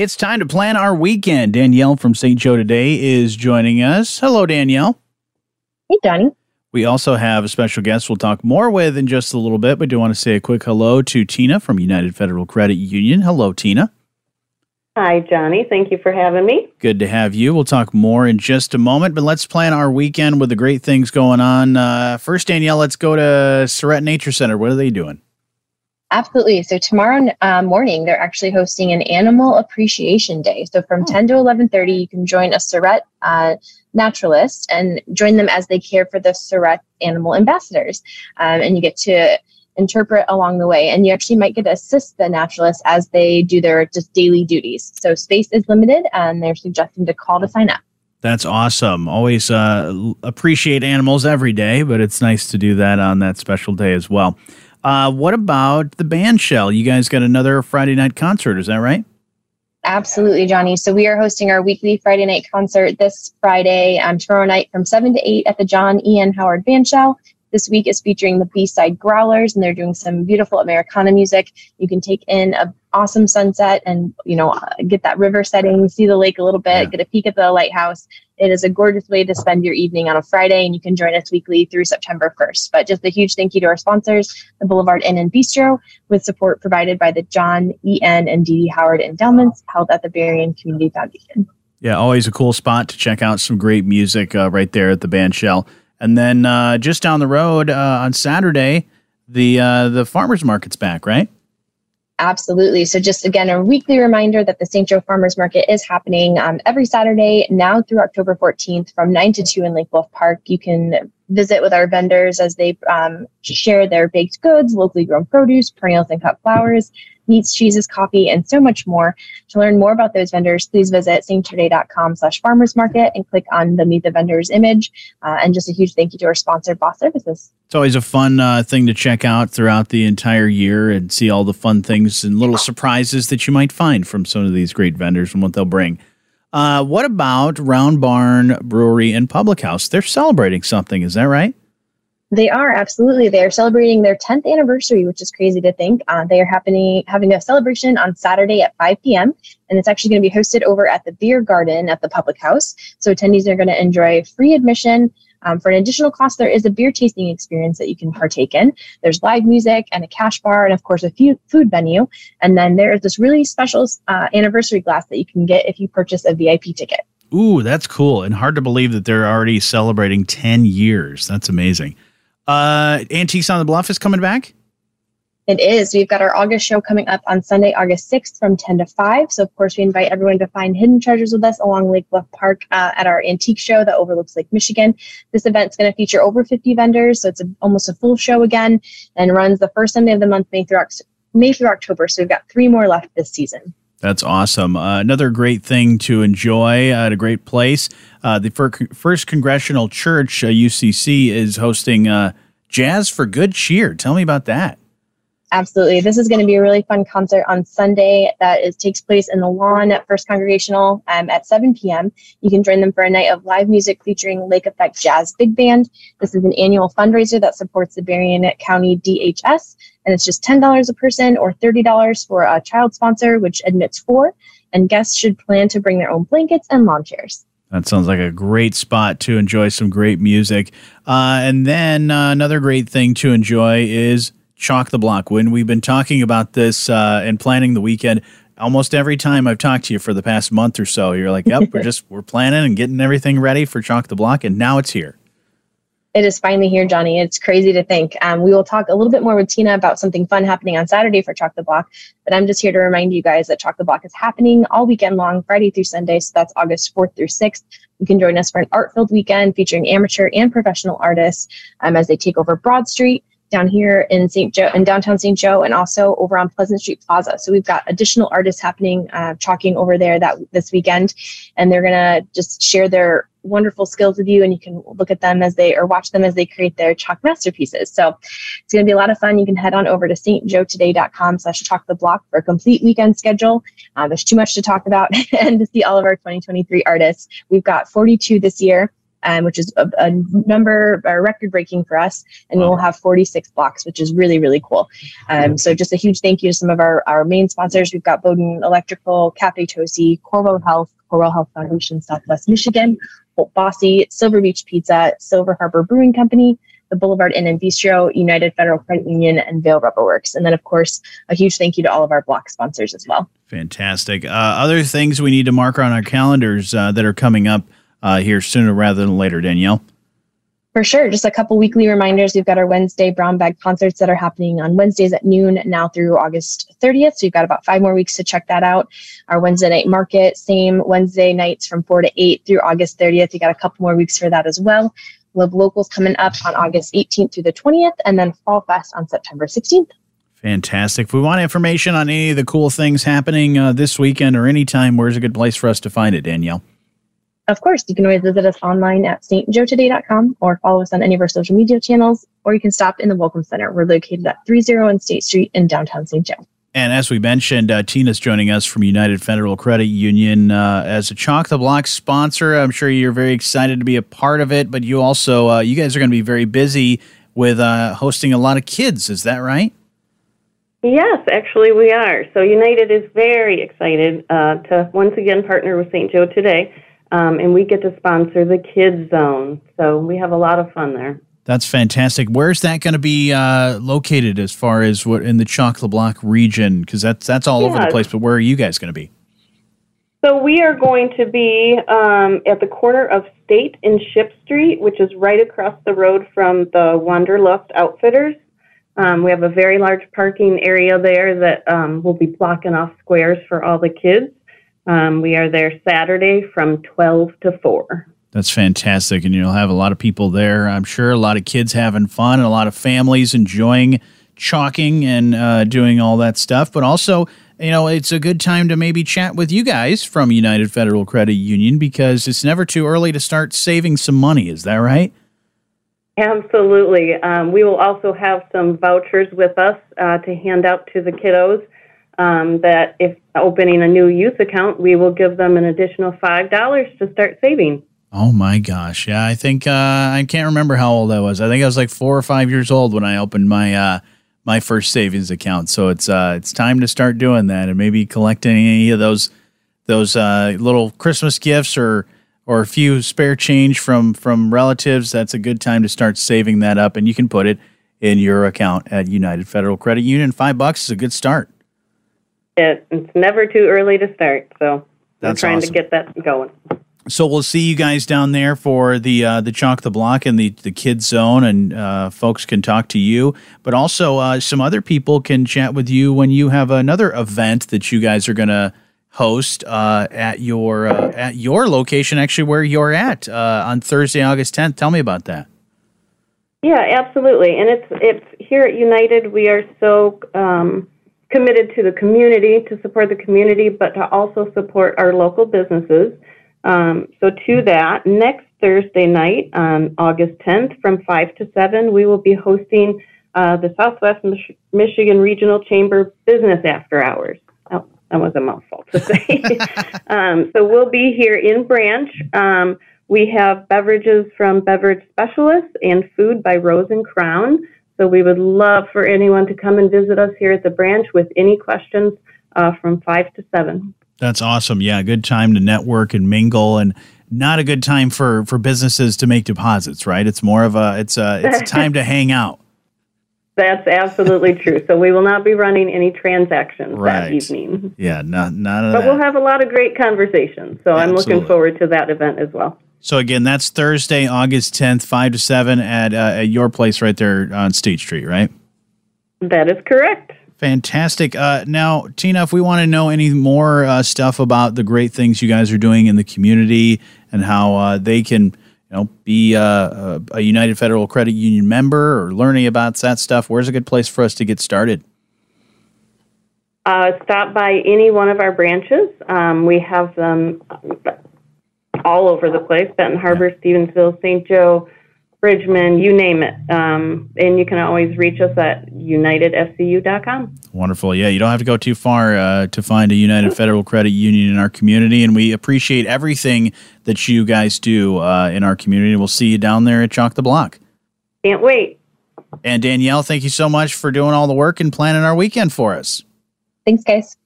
It's time to plan our weekend. Danielle from St. Joe today is joining us. Hello, Danielle. Hey, Johnny. We also have a special guest we'll talk more with in just a little bit, but do want to say a quick hello to Tina from United Federal Credit Union. Hello, Tina. Hi, Johnny. Thank you for having me. Good to have you. We'll talk more in just a moment, but let's plan our weekend with the great things going on. Uh, first, Danielle, let's go to Sarett Nature Center. What are they doing? Absolutely. So tomorrow uh, morning, they're actually hosting an Animal Appreciation Day. So from oh. 10 to 11:30, you can join a Sarett uh, naturalist and join them as they care for the Sarett animal ambassadors, um, and you get to interpret along the way. And you actually might get to assist the naturalist as they do their just daily duties. So space is limited, and they're suggesting to call to sign up. That's awesome. Always uh, appreciate animals every day, but it's nice to do that on that special day as well. Uh, what about the band shell? You guys got another Friday night concert, is that right? Absolutely, Johnny. So we are hosting our weekly Friday night concert this Friday, um, tomorrow night from 7 to 8 at the John Ian Howard Bandshell. This week is featuring the B-side Growlers, and they're doing some beautiful Americana music. You can take in an awesome sunset and you know get that river setting, see the lake a little bit, yeah. get a peek at the lighthouse. It is a gorgeous way to spend your evening on a Friday, and you can join us weekly through September 1st. But just a huge thank you to our sponsors, the Boulevard Inn and Bistro, with support provided by the John E. N. and D. D. Howard Endowments, held at the Berrien Community Foundation. Yeah, always a cool spot to check out some great music uh, right there at the band shell. And then uh, just down the road uh, on Saturday, the uh, the farmers market's back, right? Absolutely. So, just again, a weekly reminder that the St. Joe Farmers Market is happening um, every Saturday now through October 14th from 9 to 2 in Lake Bluff Park. You can visit with our vendors as they um, share their baked goods, locally grown produce, perennials, and cut flowers meats, cheeses, coffee, and so much more. To learn more about those vendors, please visit stjoetoday.com slash farmers market and click on the Meet the Vendors image. Uh, and just a huge thank you to our sponsor, Boss Services. It's always a fun uh, thing to check out throughout the entire year and see all the fun things and little surprises that you might find from some of these great vendors and what they'll bring. Uh, what about Round Barn Brewery and Public House? They're celebrating something, is that right? They are absolutely. They are celebrating their 10th anniversary, which is crazy to think. Uh, they are happening having a celebration on Saturday at 5 p.m. and it's actually going to be hosted over at the Beer Garden at the Public House. So attendees are going to enjoy free admission. Um, for an additional cost, there is a beer tasting experience that you can partake in. There's live music and a cash bar, and of course a few food venue. And then there is this really special uh, anniversary glass that you can get if you purchase a VIP ticket. Ooh, that's cool, and hard to believe that they're already celebrating 10 years. That's amazing. Uh, Antiques on the Bluff is coming back. It is. We've got our August show coming up on Sunday, August 6th from 10 to 5. So, of course, we invite everyone to find hidden treasures with us along Lake Bluff Park uh, at our antique show that overlooks Lake Michigan. This event's going to feature over 50 vendors. So, it's a, almost a full show again and runs the first Sunday of the month, May through, May through October. So, we've got three more left this season. That's awesome. Uh, another great thing to enjoy at a great place. Uh, the First Congregational Church, uh, UCC, is hosting uh, Jazz for Good Cheer. Tell me about that. Absolutely. This is going to be a really fun concert on Sunday that is, takes place in the lawn at First Congregational um, at 7 p.m. You can join them for a night of live music featuring Lake Effect Jazz Big Band. This is an annual fundraiser that supports the Berrien County DHS and it's just $10 a person or $30 for a child sponsor, which admits four. And guests should plan to bring their own blankets and lawn chairs. That sounds like a great spot to enjoy some great music. Uh, and then uh, another great thing to enjoy is Chalk the Block. When we've been talking about this uh, and planning the weekend, almost every time I've talked to you for the past month or so, you're like, "Yep, we're just we're planning and getting everything ready for Chalk the Block," and now it's here. It is finally here, Johnny. It's crazy to think. Um, we will talk a little bit more with Tina about something fun happening on Saturday for Chalk the Block, but I'm just here to remind you guys that Chalk the Block is happening all weekend long, Friday through Sunday. So that's August 4th through 6th. You can join us for an art filled weekend featuring amateur and professional artists um, as they take over Broad Street down here in St. Joe, in downtown St. Joe, and also over on Pleasant Street Plaza. So we've got additional artists happening, uh, chalking over there that this weekend, and they're gonna just share their wonderful skills with you, and you can look at them as they or watch them as they create their chalk masterpieces. So it's gonna be a lot of fun. You can head on over to stjoetoday.com/slash chalk the block for a complete weekend schedule. Uh, there's too much to talk about, and to see all of our 2023 artists. We've got 42 this year um, which is a, a number, a record breaking for us. And we'll have 46 blocks, which is really, really cool. Um, so just a huge thank you to some of our, our main sponsors. We've got Bowden Electrical, Cafe Tosi, Corewell Health, Corewell Health Foundation, Southwest Michigan, Bossy, Silver Beach Pizza, Silver Harbor Brewing Company, the Boulevard Inn and Bistro, United Federal Credit Union, and Vail Rubber Works. And then, of course, a huge thank you to all of our block sponsors as well. Fantastic. Uh, other things we need to mark on our calendars uh, that are coming up uh, here sooner rather than later, Danielle. For sure. Just a couple weekly reminders. We've got our Wednesday brown bag concerts that are happening on Wednesdays at noon now through August 30th. So you've got about five more weeks to check that out. Our Wednesday night market, same Wednesday nights from 4 to 8 through August 30th. You got a couple more weeks for that as well. Live Locals coming up on August 18th through the 20th, and then Fall Fest on September 16th. Fantastic. If we want information on any of the cool things happening uh, this weekend or anytime, where's a good place for us to find it, Danielle? Of course, you can always visit us online at stjoetoday.com or follow us on any of our social media channels, or you can stop in the Welcome Center. We're located at 301 State Street in downtown St. Joe. And as we mentioned, uh, Tina's joining us from United Federal Credit Union uh, as a Chalk the Block sponsor. I'm sure you're very excited to be a part of it, but you also, uh, you guys are going to be very busy with uh, hosting a lot of kids. Is that right? Yes, actually, we are. So United is very excited uh, to once again partner with St. Joe today, um, and we get to sponsor the Kids Zone. So we have a lot of fun there. That's fantastic. Where's that going to be uh, located as far as what in the Chalk the Block region? Because that's that's all over the place. But where are you guys going to be? So we are going to be um, at the corner of State and Ship Street, which is right across the road from the Wanderlust Outfitters. Um, we have a very large parking area there that um, will be blocking off squares for all the kids. Um, we are there Saturday from 12 to 4. That's fantastic. And you'll have a lot of people there, I'm sure, a lot of kids having fun, and a lot of families enjoying chalking and uh, doing all that stuff. But also, you know, it's a good time to maybe chat with you guys from United Federal Credit Union because it's never too early to start saving some money. Is that right? Absolutely. Um, we will also have some vouchers with us uh, to hand out to the kiddos. Um, that if opening a new youth account, we will give them an additional $5 to start saving. Oh my gosh. Yeah, I think uh, I can't remember how old I was. I think I was like four or five years old when I opened my uh, my first savings account. So it's uh, it's time to start doing that and maybe collecting any of those those uh, little Christmas gifts or or a few spare change from from relatives. That's a good time to start saving that up, and you can put it in your account at United Federal Credit Union. Five bucks is a good start. It, it's never too early to start. So That's I'm trying awesome. to get that going. So we'll see you guys down there for the uh, the chalk the block and the the kids zone, and uh, folks can talk to you. But also, uh, some other people can chat with you when you have another event that you guys are going to host uh, at your uh, at your location, actually where you're at uh, on Thursday, August 10th. Tell me about that. Yeah, absolutely. And it's it's here at United. We are so um, committed to the community to support the community, but to also support our local businesses. Um, so, to that, next Thursday night on August 10th from 5 to 7, we will be hosting uh, the Southwest Mich- Michigan Regional Chamber Business After Hours. Oh, that was a mouthful to say. um, so, we'll be here in Branch. Um, we have beverages from Beverage Specialists and food by Rose and Crown. So, we would love for anyone to come and visit us here at the branch with any questions uh, from 5 to 7. That's awesome. Yeah, good time to network and mingle and not a good time for for businesses to make deposits, right? It's more of a it's a it's a time to hang out. That's absolutely true. So we will not be running any transactions right. that evening. Yeah, not not. But that. But we'll have a lot of great conversations. So absolutely. I'm looking forward to that event as well. So again, that's Thursday, August 10th, five to seven at uh, at your place right there on State Street, right? That is correct. Fantastic. Uh, now, Tina, if we want to know any more uh, stuff about the great things you guys are doing in the community and how uh, they can, you know, be uh, a United Federal Credit Union member or learning about that stuff, where's a good place for us to get started? Uh, stop by any one of our branches. Um, we have them all over the place: Benton Harbor, yeah. Stevensville, St. Joe, Bridgman, you name it. Um, and you can always reach us at unitedfcu.com. Wonderful. Yeah, you don't have to go too far uh, to find a United Federal Credit Union in our community. And we appreciate everything that you guys do uh, in our community. We'll see you down there at Chalk the Block. Can't wait. And Danielle, thank you so much for doing all the work and planning our weekend for us. Thanks, guys.